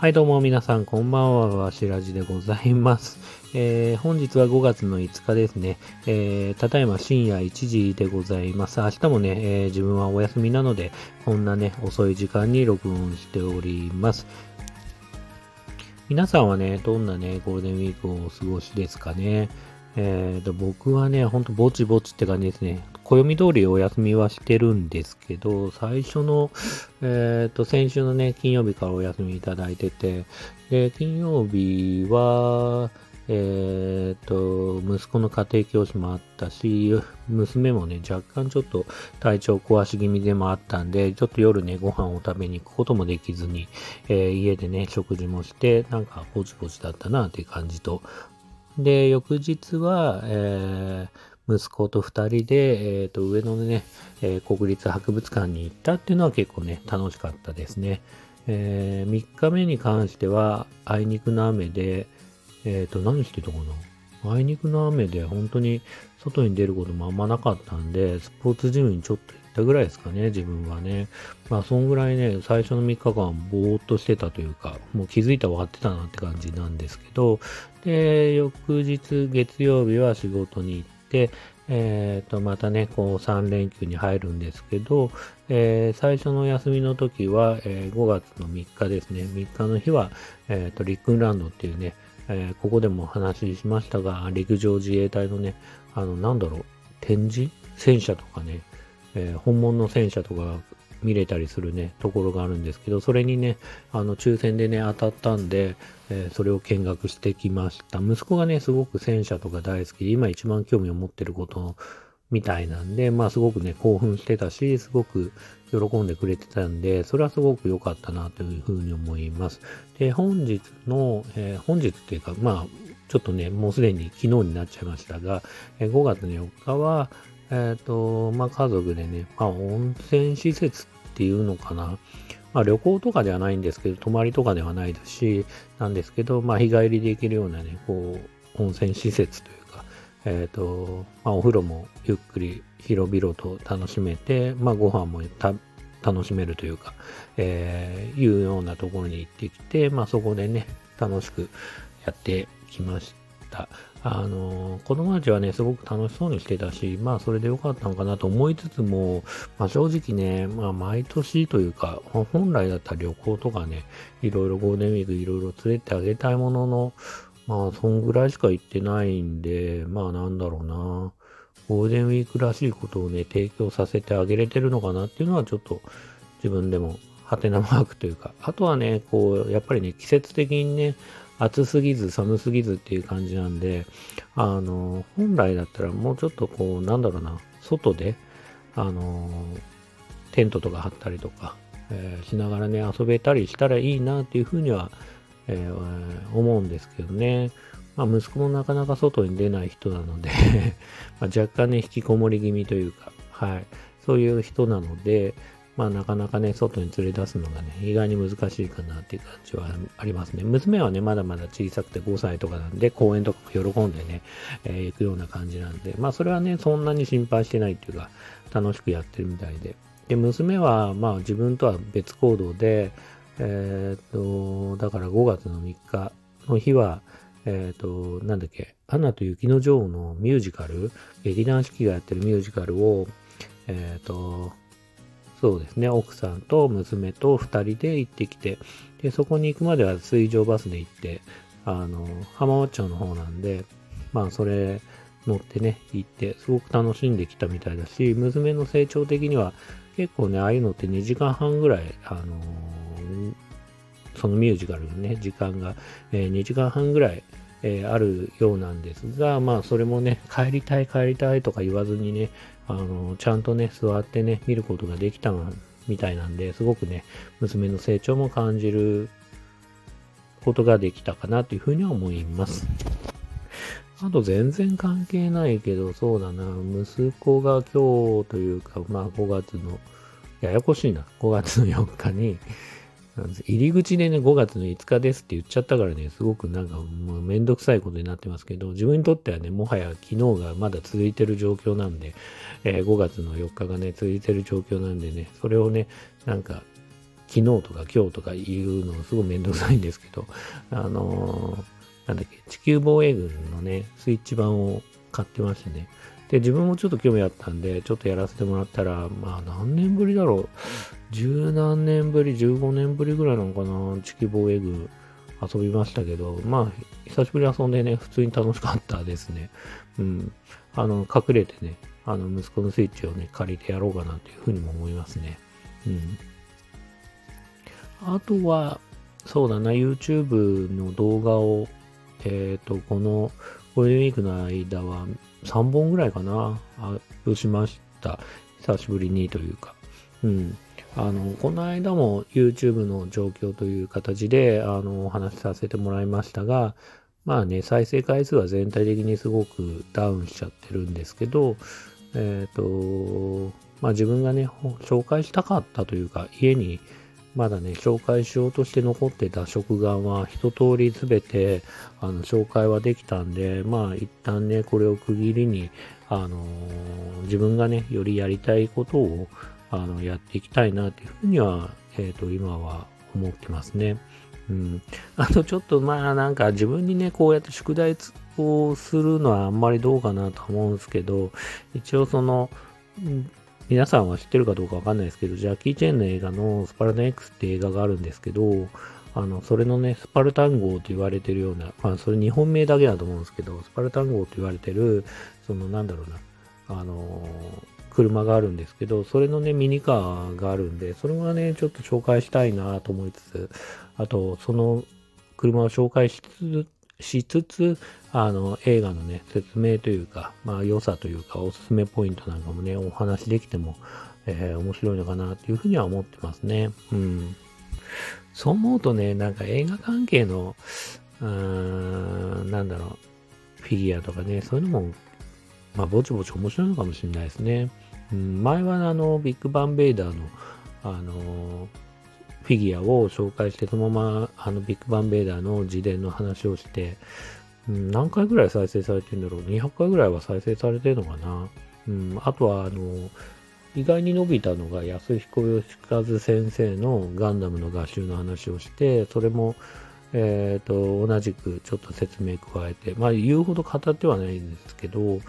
はい、どうも皆さん、こんばんは。わしらじでございます。えー、本日は5月の5日ですね。えー、ただいま深夜1時でございます。明日もね、えー、自分はお休みなので、こんなね、遅い時間に録音しております。皆さんはね、どんなね、ゴールデンウィークをお過ごしですかね。えーと、僕はね、ほんとぼちぼちって感じですね。暦通りお休みはしてるんですけど、最初の、えっ、ー、と、先週のね、金曜日からお休みいただいてて、で、金曜日は、えっ、ー、と、息子の家庭教師もあったし、娘もね、若干ちょっと体調壊し気味でもあったんで、ちょっと夜ね、ご飯を食べに行くこともできずに、えー、家でね、食事もして、なんかポチポチだったなっていう感じと、で、翌日は、えー、息子と二人で、えっ、ー、と、上野のね、えー、国立博物館に行ったっていうのは結構ね、楽しかったですね。えー、3日目に関しては、あいにくの雨で、えっ、ー、と、何してたかな？あいにくの雨で本当に外に出ることもあんまなかったんで、スポーツジムにちょっと行ったぐらいですかね、自分はね。まあ、そんぐらいね、最初の3日間、ぼーっとしてたというか、もう気づいたら終わってたなって感じなんですけど、で、翌日、月曜日は仕事に行って、え、ー、と、またね、こう3連休に入るんですけど、えー、最初の休みの時は、えー、5月の3日ですね。3日の日は、えっ、と、リックンランドっていうね、えここでもお話ししましたが、陸上自衛隊のね、あの、なんだろう、展示？戦車とかね、え本物の戦車とか見れたりするね、ところがあるんですけど、それにね、あの、抽選でね、当たったんで、えー、それを見学してきました。息子がね、すごく戦車とか大好きで、今一番興味を持ってることみたいなんで、まあすごくね、興奮してたし、すごく喜んでくれてたんで、それはすごく良かったなというふうに思います。で、本日の、えー、本日っていうか、まあ、ちょっとね、もうすでに昨日になっちゃいましたが、えー、5月の4日は、えっ、ー、と、まあ、家族でね、まあ、温泉施設っていうのかな。まあ、旅行とかではないんですけど、泊まりとかではないですし、なんですけど、まあ、日帰りで行けるようなね、こう、温泉施設というか、えっ、ー、と、まあ、お風呂もゆっくり広々と楽しめて、まあ、ご飯も楽しめるというか、えー、いうようなところに行ってきて、まあ、そこでね、楽しくやってきました。あの、子供たちはね、すごく楽しそうにしてたし、まあ、それでよかったのかなと思いつつも、まあ、正直ね、まあ、毎年というか、本来だったら旅行とかね、いろいろゴールデンウィークいろいろ連れてあげたいものの、まあ、そんぐらいしか行ってないんで、まあ、なんだろうな。ゴールデンウィークらしいことをね、提供させてあげれてるのかなっていうのは、ちょっと自分でも、ハテナマークというか、あとはね、こう、やっぱりね、季節的にね、暑すぎず寒すぎずっていう感じなんで、あの、本来だったらもうちょっとこう、なんだろうな、外で、あの、テントとか張ったりとか、えー、しながらね、遊べたりしたらいいなっていうふうには、えー、思うんですけどね。まあ、息子もなかなか外に出ない人なので ま若干ね、引きこもり気味というか、はい、そういう人なので、まあなかなかね、外に連れ出すのがね、意外に難しいかなっていう感じはありますね。娘はね、まだまだ小さくて5歳とかなんで、公園とか喜んでね、えー、行くような感じなんで、まあそれはね、そんなに心配してないっていうか、楽しくやってるみたいで。で、娘は、まあ自分とは別行動で、えー、っと、だから5月の3日の日は、えっ、と、なんだっけ、アナと雪の女王のミュージカル、劇団四季がやってるミュージカルを、えっ、と、そうですね、奥さんと娘と二人で行ってきて、で、そこに行くまでは水上バスで行って、あの、浜松町の方なんで、まあ、それ乗ってね、行って、すごく楽しんできたみたいだし、娘の成長的には、結構ね、ああいうのって2時間半ぐらい、あのー、そのミュージカルのね、時間が、えー、2時間半ぐらい、えー、あるようなんですが、まあ、それもね、帰りたい帰りたいとか言わずにね、あの、ちゃんとね、座ってね、見ることができたみたいなんで、すごくね、娘の成長も感じることができたかなというふうには思います。あと全然関係ないけど、そうだな、息子が今日というか、まあ5月の、ややこしいな、5月の4日に、入り口でね、5月の5日ですって言っちゃったからね、すごくなんかもうめんどくさいことになってますけど、自分にとってはね、もはや昨日がまだ続いてる状況なんで、えー、5月の4日がね、続いてる状況なんでね、それをね、なんか、昨日とか今日とか言うのすごいめんどくさいんですけど、あのー、なんだっけ、地球防衛軍のね、スイッチ版を買ってましてね。で、自分もちょっと興味あったんで、ちょっとやらせてもらったら、まあ何年ぶりだろう。十何年ぶり、15年ぶりぐらいなのかな、地球防衛軍遊びましたけど、まあ、久しぶり遊んでね、普通に楽しかったですね。うん。あの、隠れてね、あの、息子のスイッチをね、借りてやろうかなというふうにも思いますね。うん。あとは、そうだな、YouTube の動画を、えっ、ー、と、このゴールデンウィークの間は3本ぐらいかな、アップしました。久しぶりにというか。うん。あの、この間も YouTube の状況という形で、あの、お話しさせてもらいましたが、まあね、再生回数は全体的にすごくダウンしちゃってるんですけど、えっ、ー、と、まあ自分がね、紹介したかったというか、家にまだね、紹介しようとして残ってた食玩は一通りすべて、あの、紹介はできたんで、まあ、一旦ね、これを区切りに、あのー、自分がね、よりやりたいことを、あの、やっていきたいなっていうふうには、えっ、ー、と、今は思ってますね。うん。あと、ちょっと、まあ、なんか自分にね、こうやって宿題をするのはあんまりどうかなと思うんですけど、一応その、皆さんは知ってるかどうかわかんないですけど、ジャッキー・チェンの映画のスパルタ X って映画があるんですけど、あの、それのね、スパルタン号と言われてるような、まあ、それ日本名だけだと思うんですけど、スパルタン号と言われてる、その、なんだろうな、あの車があるんですけど、それのね、ミニカーがあるんで、それはね、ちょっと紹介したいなと思いつつ、あと、その車を紹介しつつ、しつつ、あの、映画のね、説明というか、まあ、良さというか、おすすめポイントなんかもね、お話できても、えー、面白いのかなっていうふうには思ってますね。うん。そう思うとね、なんか映画関係の、うーん、なんだろう、フィギュアとかね、そういうのも、まあ、ぼちぼち面白いのかもしれないですね。うん、前はあの、ビッグバンベイダーの、あのフィギュアを紹介して、そのままあのビッグバンベイダーの自伝の話をして、うん、何回ぐらい再生されてるんだろう ?200 回ぐらいは再生されてるのかなうん、あとは、あの、意外に伸びたのが安彦義和先生のガンダムの合集の話をして、それも、えっ、ー、と、同じくちょっと説明加えて、まあ言うほど語ってはないんですけど、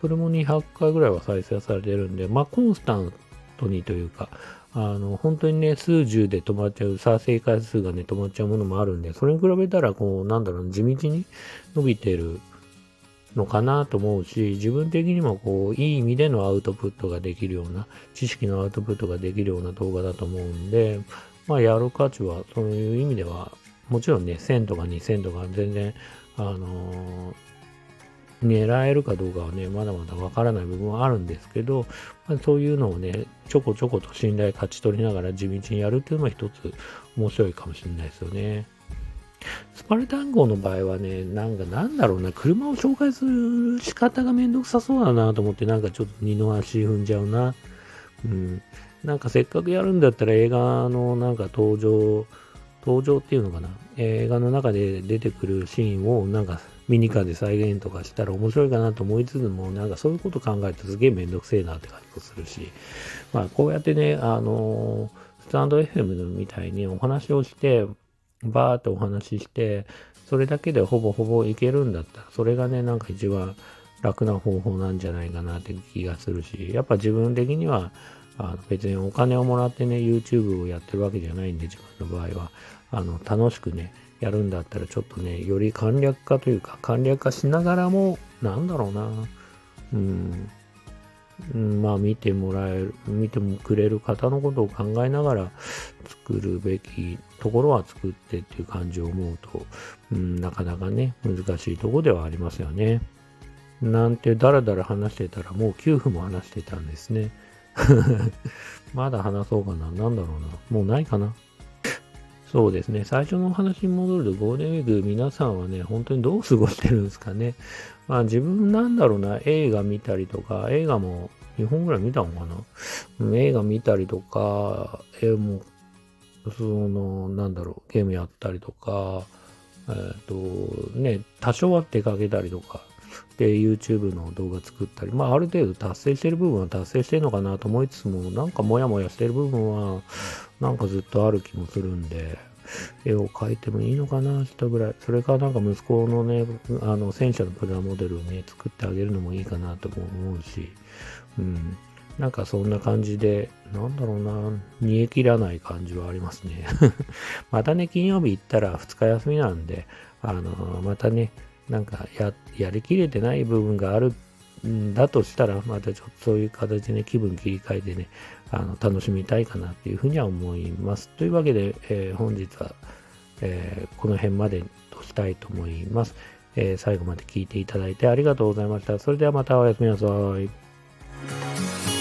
それも200回ぐらいは再生されてるんで、まあコンスタントにというか、あの、本当にね、数十で止まっちゃう、再生回数がね、止まっちゃうものもあるんで、それに比べたら、こう、なんだろう、地道に伸びてるのかなと思うし、自分的にもこう、いい意味でのアウトプットができるような、知識のアウトプットができるような動画だと思うんで、まあ、やる価値は、そういう意味では、もちろんね、1000とか2000とか全然、あのー、狙えるかどうかはね、まだまだわからない部分はあるんですけど、まあ、そういうのをね、ちょこちょこと信頼勝ち取りながら地道にやるっていうのは一つ面白いかもしれないですよね。スパルタン号の場合はね、なんかなんだろうな、車を紹介する仕方がめんどくさそうだなと思って、なんかちょっと二の足踏んじゃうな。うん。なんかせっかくやるんだったら映画のなんか登場、登場っていうのかな。映画の中で出てくるシーンをなんかミニカーで再現とかしたら面白いかなと思いつつも、なんかそういうこと考えるとすげえめんどくせえなって感じがするし、まあこうやってね、あのスタンド FM みたいにお話をして、バーってお話しして、それだけでほぼほぼいけるんだったら、それがね、なんか一番楽な方法なんじゃないかなって気がするし、やっぱ自分的には、あの別にお金をもらってね、YouTube をやってるわけじゃないんで、自分の場合は、あの、楽しくね、やるんだったらちょっとね、より簡略化というか、簡略化しながらも、なんだろうな、うん、うん、まあ見てもらえる、見てもくれる方のことを考えながら作るべきところは作ってっていう感じを思うと、うん、なかなかね、難しいとこではありますよね。なんてだらだら話してたらもう9分も話してたんですね。まだ話そうかな。なんだろうな。もうないかな。そうですね。最初のお話に戻ると、ゴールデンウィーク皆さんはね、本当にどう過ごしてるんですかね。まあ自分なんだろうな、映画見たりとか、映画も2本ぐらい見たのかな。映画見たりとか、絵もう、その、なんだろう、ゲームやったりとか、えっ、ー、と、ね、多少は出かけたりとか、で、YouTube の動画作ったり、まあ、ある程度達成してる部分は達成してるのかなと思いつつも、なんかモヤモヤしてる部分は、なんかずっとある気もするんで、絵を描いてもいいのかな、人ぐらい。それかなんか息子のね、あの、戦車のプラモデルをね、作ってあげるのもいいかなとも思うし、うん。なんかそんな感じで、なんだろうな、煮え切らない感じはありますね。またね、金曜日行ったら2日休みなんで、あの、またね、なんかや、やりきれてない部分があるんだとしたら、またちょっとそういう形でね、気分切り替えてね、あの、楽しみたいかなっていうふうには思います。というわけで、えー、本日は、えー、この辺までとしたいと思います。えー、最後まで聞いていただいてありがとうございました。それではまたおやすみなさい。